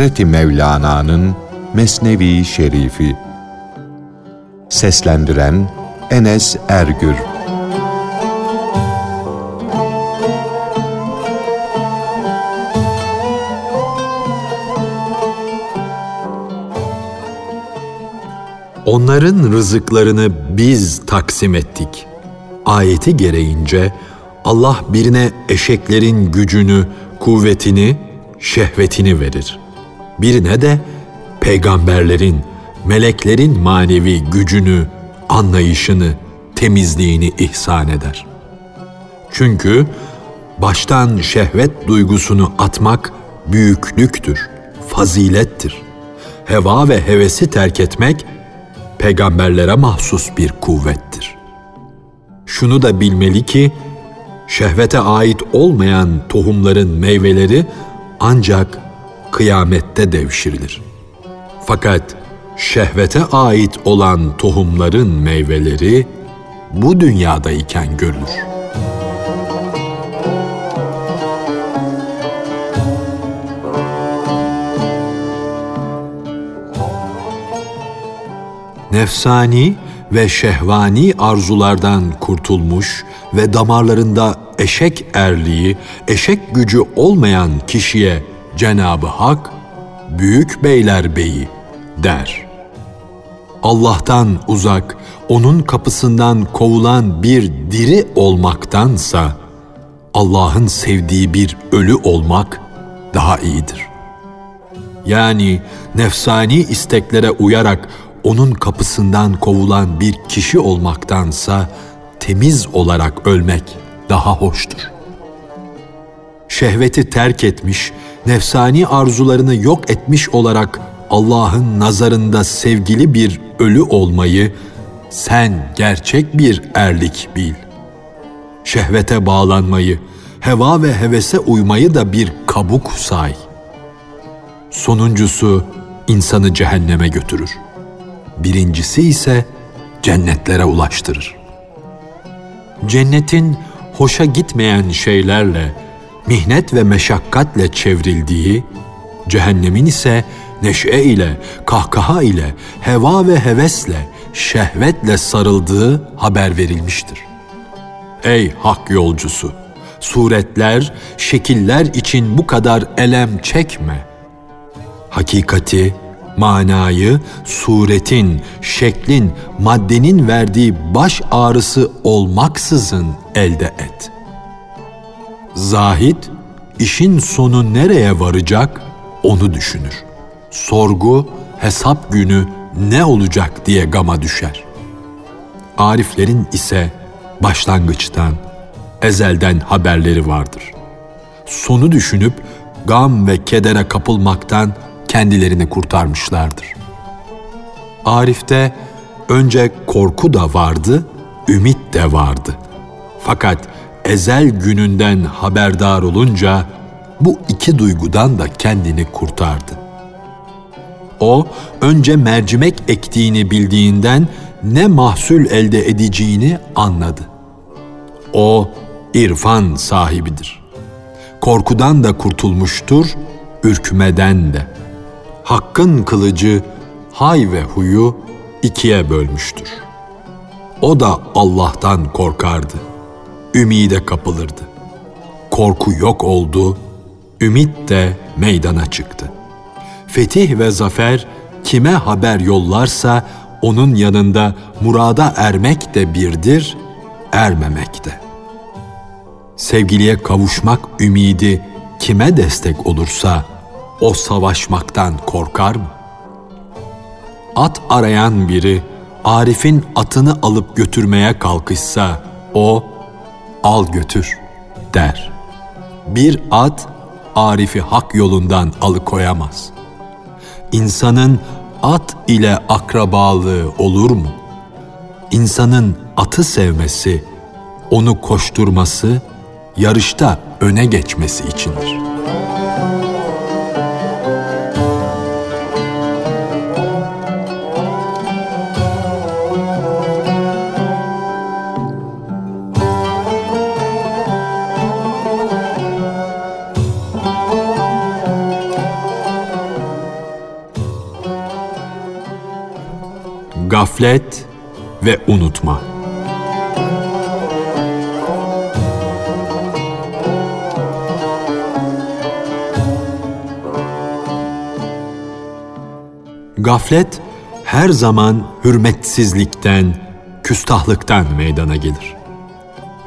Hazreti Mevlana'nın Mesnevi Şerifi Seslendiren Enes Ergür Onların rızıklarını biz taksim ettik. Ayeti gereğince Allah birine eşeklerin gücünü, kuvvetini, şehvetini verir. Birine de peygamberlerin, meleklerin manevi gücünü, anlayışını, temizliğini ihsan eder. Çünkü baştan şehvet duygusunu atmak büyüklüktür, fazilettir. Heva ve hevesi terk etmek peygamberlere mahsus bir kuvvettir. Şunu da bilmeli ki şehvete ait olmayan tohumların meyveleri ancak kıyamette devşirilir. Fakat şehvete ait olan tohumların meyveleri bu dünyadayken görülür. Nefsani ve şehvani arzulardan kurtulmuş ve damarlarında eşek erliği, eşek gücü olmayan kişiye Cenabı Hak, Büyük Beyler Beyi der. Allah'tan uzak, onun kapısından kovulan bir diri olmaktansa, Allah'ın sevdiği bir ölü olmak daha iyidir. Yani nefsani isteklere uyarak onun kapısından kovulan bir kişi olmaktansa temiz olarak ölmek daha hoştur. Şehveti terk etmiş, nefsani arzularını yok etmiş olarak Allah'ın nazarında sevgili bir ölü olmayı sen gerçek bir erlik bil. Şehvete bağlanmayı, heva ve hevese uymayı da bir kabuk say. Sonuncusu insanı cehenneme götürür. Birincisi ise cennetlere ulaştırır. Cennetin hoşa gitmeyen şeylerle, mihnet ve meşakkatle çevrildiği, cehennemin ise neşe ile, kahkaha ile, heva ve hevesle, şehvetle sarıldığı haber verilmiştir. Ey hak yolcusu! Suretler, şekiller için bu kadar elem çekme. Hakikati, manayı suretin, şeklin, maddenin verdiği baş ağrısı olmaksızın elde et. Zahit, işin sonu nereye varacak onu düşünür. Sorgu, hesap günü ne olacak diye gama düşer. Ariflerin ise başlangıçtan, ezelden haberleri vardır. Sonu düşünüp gam ve kedere kapılmaktan kendilerini kurtarmışlardır. Arif'te önce korku da vardı, ümit de vardı. Fakat ezel gününden haberdar olunca bu iki duygudan da kendini kurtardı. O önce mercimek ektiğini bildiğinden ne mahsul elde edeceğini anladı. O irfan sahibidir. Korkudan da kurtulmuştur, ürkmeden de. Hakkın kılıcı hay ve huyu ikiye bölmüştür. O da Allah'tan korkardı. Ümide kapılırdı. Korku yok oldu, ümit de meydana çıktı. Fetih ve zafer kime haber yollarsa onun yanında murada ermek de birdir, ermemek de. Sevgiliye kavuşmak ümidi kime destek olursa o savaşmaktan korkar mı? At arayan biri Arif'in atını alıp götürmeye kalkışsa o al götür der. Bir at Arif'i hak yolundan alıkoyamaz. İnsanın at ile akrabalığı olur mu? İnsanın atı sevmesi, onu koşturması, yarışta öne geçmesi içindir.'' Gaflet ve unutma. Gaflet her zaman hürmetsizlikten, küstahlıktan meydana gelir.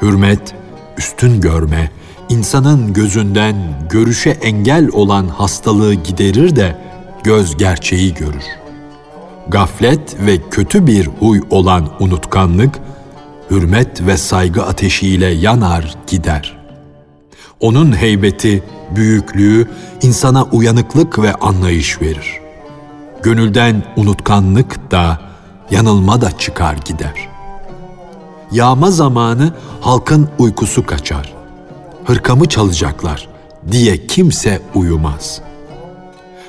Hürmet, üstün görme, insanın gözünden görüşe engel olan hastalığı giderir de göz gerçeği görür. Gaflet ve kötü bir huy olan unutkanlık, hürmet ve saygı ateşiyle yanar gider. Onun heybeti, büyüklüğü insana uyanıklık ve anlayış verir. Gönülden unutkanlık da, yanılma da çıkar gider. Yağma zamanı halkın uykusu kaçar. Hırkamı çalacaklar diye kimse uyumaz.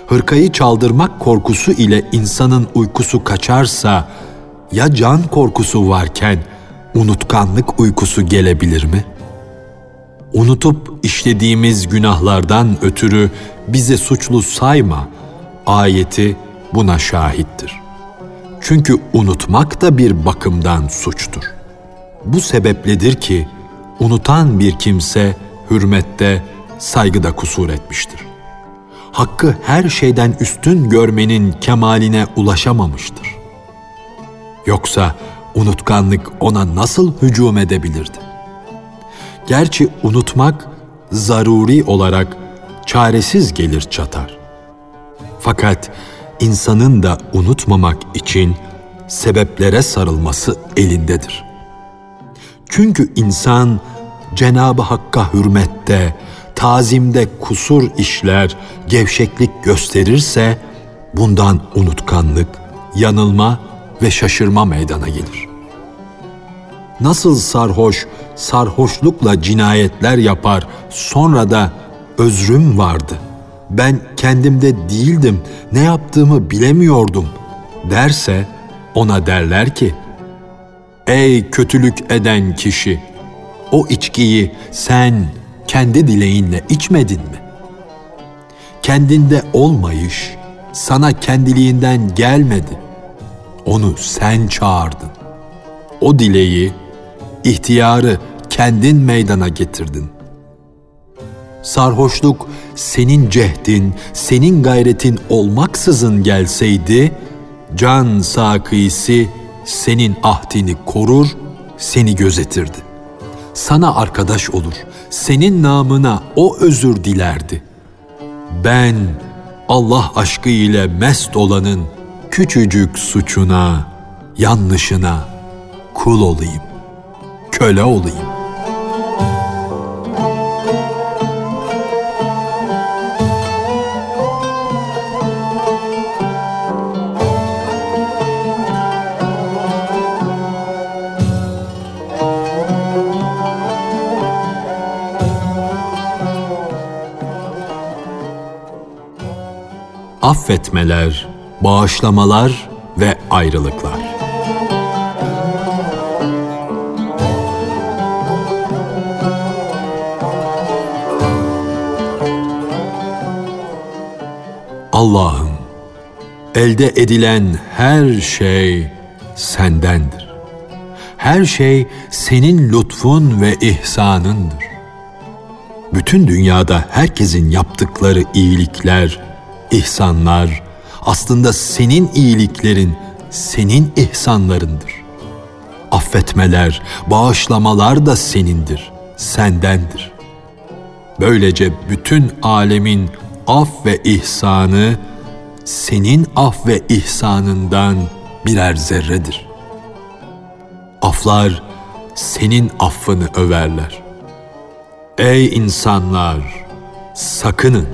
Hırkayı çaldırmak korkusu ile insanın uykusu kaçarsa ya can korkusu varken unutkanlık uykusu gelebilir mi? Unutup işlediğimiz günahlardan ötürü bize suçlu sayma ayeti buna şahittir. Çünkü unutmak da bir bakımdan suçtur. Bu sebepledir ki unutan bir kimse hürmette, saygıda kusur etmiştir. Hakkı her şeyden üstün görmenin kemaline ulaşamamıştır. Yoksa unutkanlık ona nasıl hücum edebilirdi? Gerçi unutmak zaruri olarak çaresiz gelir çatar. Fakat insanın da unutmamak için sebeplere sarılması elindedir. Çünkü insan Cenab-ı Hakk'a hürmette, tazimde kusur işler, gevşeklik gösterirse bundan unutkanlık, yanılma ve şaşırma meydana gelir. Nasıl sarhoş, sarhoşlukla cinayetler yapar, sonra da özrüm vardı. Ben kendimde değildim, ne yaptığımı bilemiyordum derse ona derler ki, Ey kötülük eden kişi! O içkiyi sen kendi dileğinle içmedin mi? Kendinde olmayış sana kendiliğinden gelmedi. Onu sen çağırdın. O dileği, ihtiyarı kendin meydana getirdin. Sarhoşluk senin cehdin, senin gayretin olmaksızın gelseydi, can sakisi senin ahdini korur, seni gözetirdi. Sana arkadaş olur, senin namına o özür dilerdi. Ben Allah aşkı ile mest olanın küçücük suçuna, yanlışına kul olayım, köle olayım. Affetmeler, bağışlamalar ve ayrılıklar. Allah'ım, elde edilen her şey sendendir. Her şey senin lütfun ve ihsanındır. Bütün dünyada herkesin yaptıkları iyilikler, ihsanlar aslında senin iyiliklerin, senin ihsanlarındır. Affetmeler, bağışlamalar da senindir, sendendir. Böylece bütün alemin af ve ihsanı senin af ve ihsanından birer zerredir. Aflar senin affını överler. Ey insanlar, sakının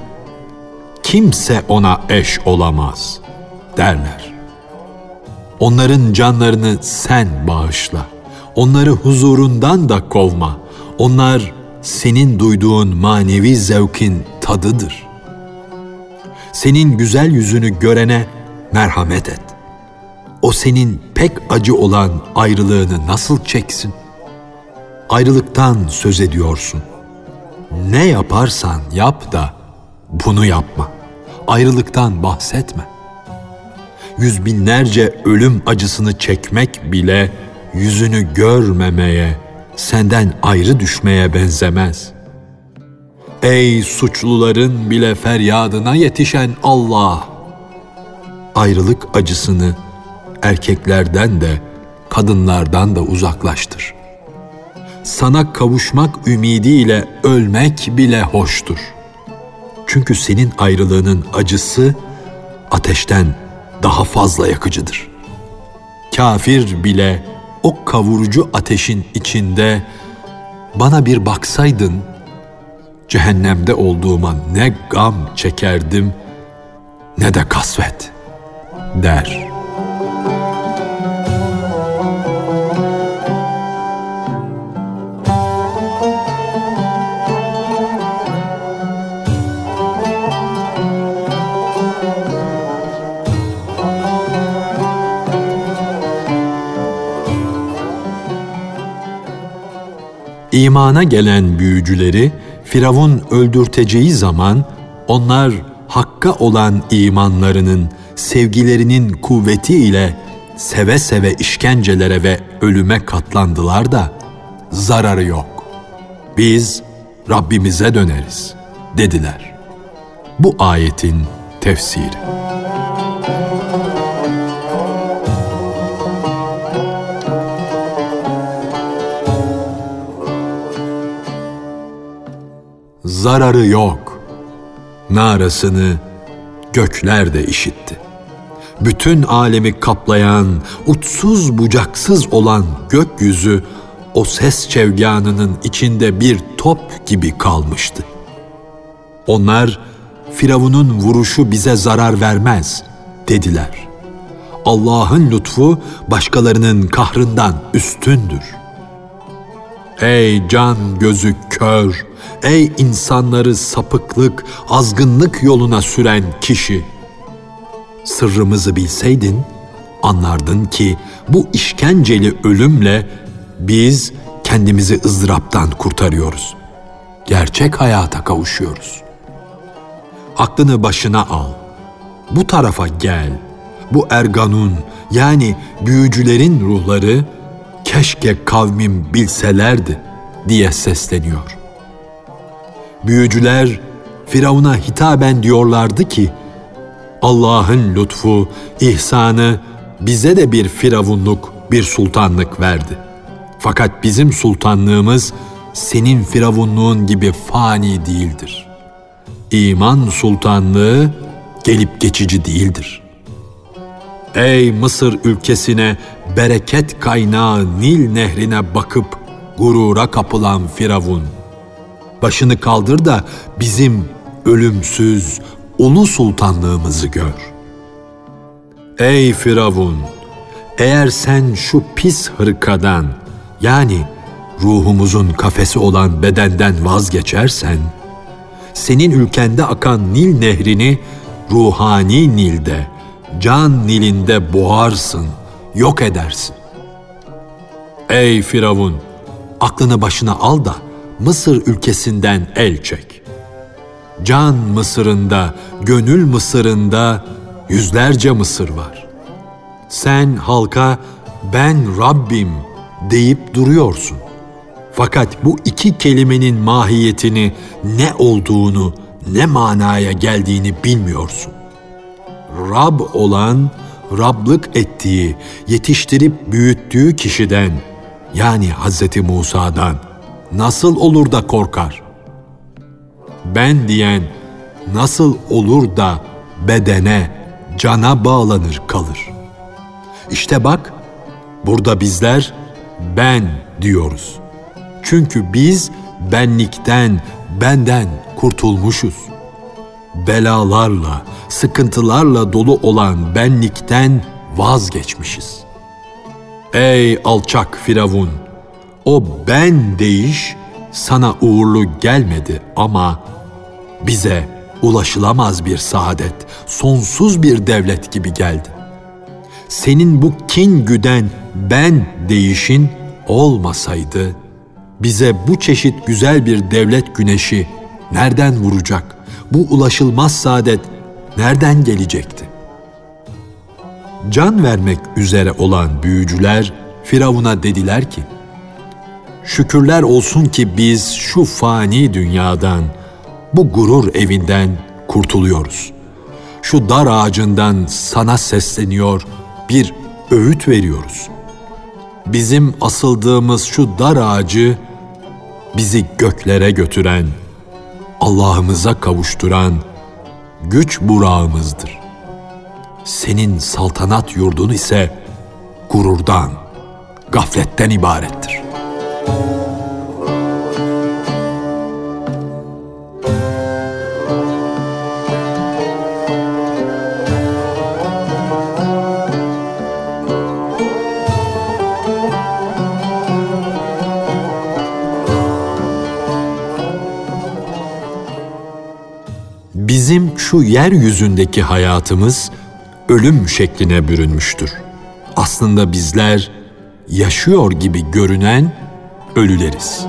kimse ona eş olamaz derler. Onların canlarını sen bağışla. Onları huzurundan da kovma. Onlar senin duyduğun manevi zevkin tadıdır. Senin güzel yüzünü görene merhamet et. O senin pek acı olan ayrılığını nasıl çeksin? Ayrılıktan söz ediyorsun. Ne yaparsan yap da bunu yapma.'' Ayrılıktan bahsetme. yüz binlerce ölüm acısını çekmek bile yüzünü görmemeye, senden ayrı düşmeye benzemez. Ey suçluların bile feryadına yetişen Allah! Ayrılık acısını erkeklerden de kadınlardan da uzaklaştır. Sana kavuşmak ümidiyle ölmek bile hoştur. Çünkü senin ayrılığının acısı ateşten daha fazla yakıcıdır. Kafir bile o kavurucu ateşin içinde bana bir baksaydın cehennemde olduğuma ne gam çekerdim ne de kasvet der.'' İmana gelen büyücüleri Firavun öldürteceği zaman onlar hakka olan imanlarının, sevgilerinin kuvveti ile seve seve işkencelere ve ölüme katlandılar da zararı yok. Biz Rabbimize döneriz dediler. Bu ayetin tefsiri. Zararı yok. Narasını gökler de işitti. Bütün alemi kaplayan, uçsuz bucaksız olan gökyüzü o ses çevganının içinde bir top gibi kalmıştı. Onlar Firavun'un vuruşu bize zarar vermez dediler. Allah'ın lütfu başkalarının kahrından üstündür. Ey can gözü kör, ey insanları sapıklık, azgınlık yoluna süren kişi! Sırrımızı bilseydin, anlardın ki bu işkenceli ölümle biz kendimizi ızdıraptan kurtarıyoruz. Gerçek hayata kavuşuyoruz. Aklını başına al. Bu tarafa gel. Bu erganun yani büyücülerin ruhları keşke kavmim bilselerdi diye sesleniyor. Büyücüler Firavun'a hitaben diyorlardı ki, Allah'ın lütfu, ihsanı bize de bir firavunluk, bir sultanlık verdi. Fakat bizim sultanlığımız senin firavunluğun gibi fani değildir. İman sultanlığı gelip geçici değildir. Ey Mısır ülkesine bereket kaynağı Nil nehrine bakıp gurura kapılan Firavun. Başını kaldır da bizim ölümsüz ulu sultanlığımızı gör. Ey Firavun! Eğer sen şu pis hırkadan yani ruhumuzun kafesi olan bedenden vazgeçersen, senin ülkende akan Nil nehrini ruhani Nil'de, can Nil'inde boğarsın, yok edersin. Ey Firavun! Aklını başına al da Mısır ülkesinden el çek. Can Mısır'ında, gönül Mısır'ında yüzlerce Mısır var. Sen halka ben Rabbim deyip duruyorsun. Fakat bu iki kelimenin mahiyetini, ne olduğunu, ne manaya geldiğini bilmiyorsun. Rab olan, Rablık ettiği, yetiştirip büyüttüğü kişiden, yani Hz. Musa'dan nasıl olur da korkar? Ben diyen nasıl olur da bedene, cana bağlanır kalır? İşte bak, burada bizler ben diyoruz. Çünkü biz benlikten, benden kurtulmuşuz. Belalarla, sıkıntılarla dolu olan benlikten vazgeçmişiz. Ey alçak Firavun! O ben deyiş sana uğurlu gelmedi ama bize ulaşılamaz bir saadet, sonsuz bir devlet gibi geldi. Senin bu kin güden ben deyişin olmasaydı bize bu çeşit güzel bir devlet güneşi nereden vuracak? Bu ulaşılmaz saadet nereden gelecekti? Can vermek üzere olan büyücüler Firavun'a dediler ki, Şükürler olsun ki biz şu fani dünyadan, bu gurur evinden kurtuluyoruz. Şu dar ağacından sana sesleniyor, bir öğüt veriyoruz. Bizim asıldığımız şu dar ağacı bizi göklere götüren, Allah'ımıza kavuşturan güç burağımızdır. Senin saltanat yurdun ise gururdan, gafletten ibarettir.'' Bizim şu yeryüzündeki hayatımız ölüm şekline bürünmüştür. Aslında bizler yaşıyor gibi görünen ölüleriz.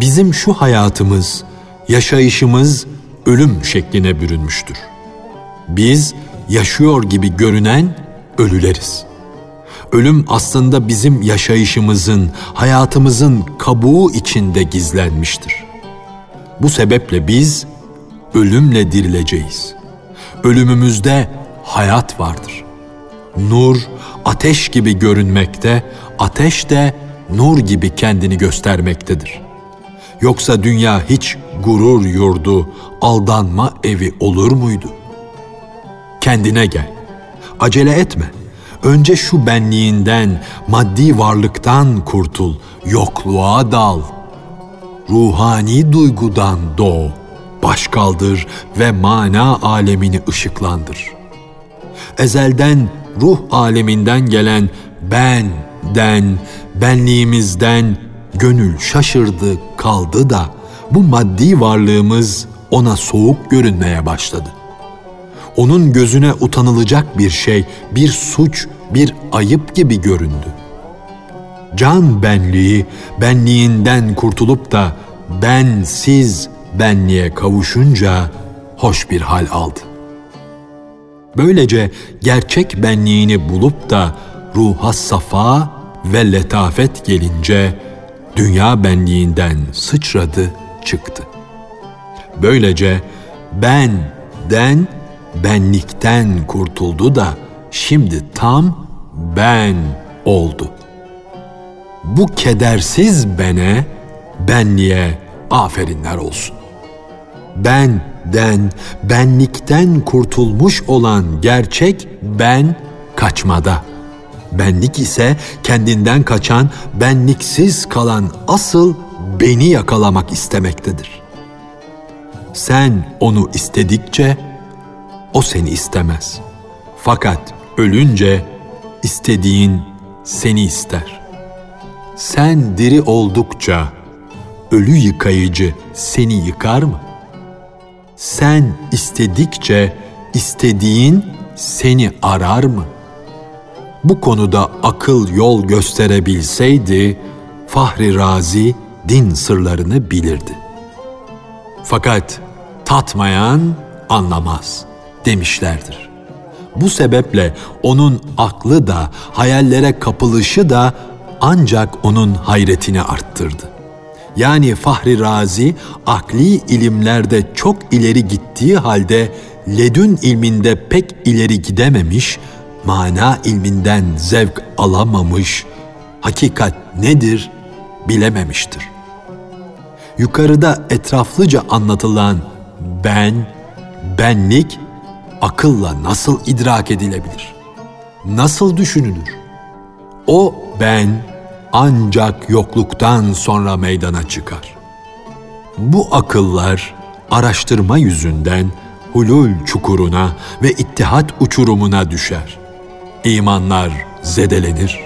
Bizim şu hayatımız, yaşayışımız ölüm şekline bürünmüştür. Biz yaşıyor gibi görünen ölüleriz. Ölüm aslında bizim yaşayışımızın, hayatımızın kabuğu içinde gizlenmiştir. Bu sebeple biz ölümle dirileceğiz. Ölümümüzde hayat vardır. Nur ateş gibi görünmekte, ateş de nur gibi kendini göstermektedir. Yoksa dünya hiç gurur yurdu, aldanma evi olur muydu? Kendine gel. Acele etme. Önce şu benliğinden, maddi varlıktan kurtul, yokluğa dal. Ruhani duygudan doğ, baş kaldır ve mana alemini ışıklandır. Ezelden ruh aleminden gelen ben-den, benliğimizden gönül şaşırdı, kaldı da bu maddi varlığımız ona soğuk görünmeye başladı onun gözüne utanılacak bir şey, bir suç, bir ayıp gibi göründü. Can benliği, benliğinden kurtulup da bensiz benliğe kavuşunca hoş bir hal aldı. Böylece gerçek benliğini bulup da ruha safa ve letafet gelince dünya benliğinden sıçradı, çıktı. Böylece benden benlikten kurtuldu da şimdi tam ben oldu. Bu kedersiz bene, benliğe aferinler olsun. Benden, benlikten kurtulmuş olan gerçek ben kaçmada. Benlik ise kendinden kaçan, benliksiz kalan asıl beni yakalamak istemektedir. Sen onu istedikçe o seni istemez. Fakat ölünce istediğin seni ister. Sen diri oldukça ölü yıkayıcı seni yıkar mı? Sen istedikçe istediğin seni arar mı? Bu konuda akıl yol gösterebilseydi Fahri Razi din sırlarını bilirdi. Fakat tatmayan anlamaz.'' demişlerdir. Bu sebeple onun aklı da hayallere kapılışı da ancak onun hayretini arttırdı. Yani Fahri Razi akli ilimlerde çok ileri gittiği halde ledün ilminde pek ileri gidememiş, mana ilminden zevk alamamış, hakikat nedir bilememiştir. Yukarıda etraflıca anlatılan ben, benlik akılla nasıl idrak edilebilir? Nasıl düşünülür? O ben ancak yokluktan sonra meydana çıkar. Bu akıllar araştırma yüzünden hulul çukuruna ve ittihat uçurumuna düşer. İmanlar zedelenir.''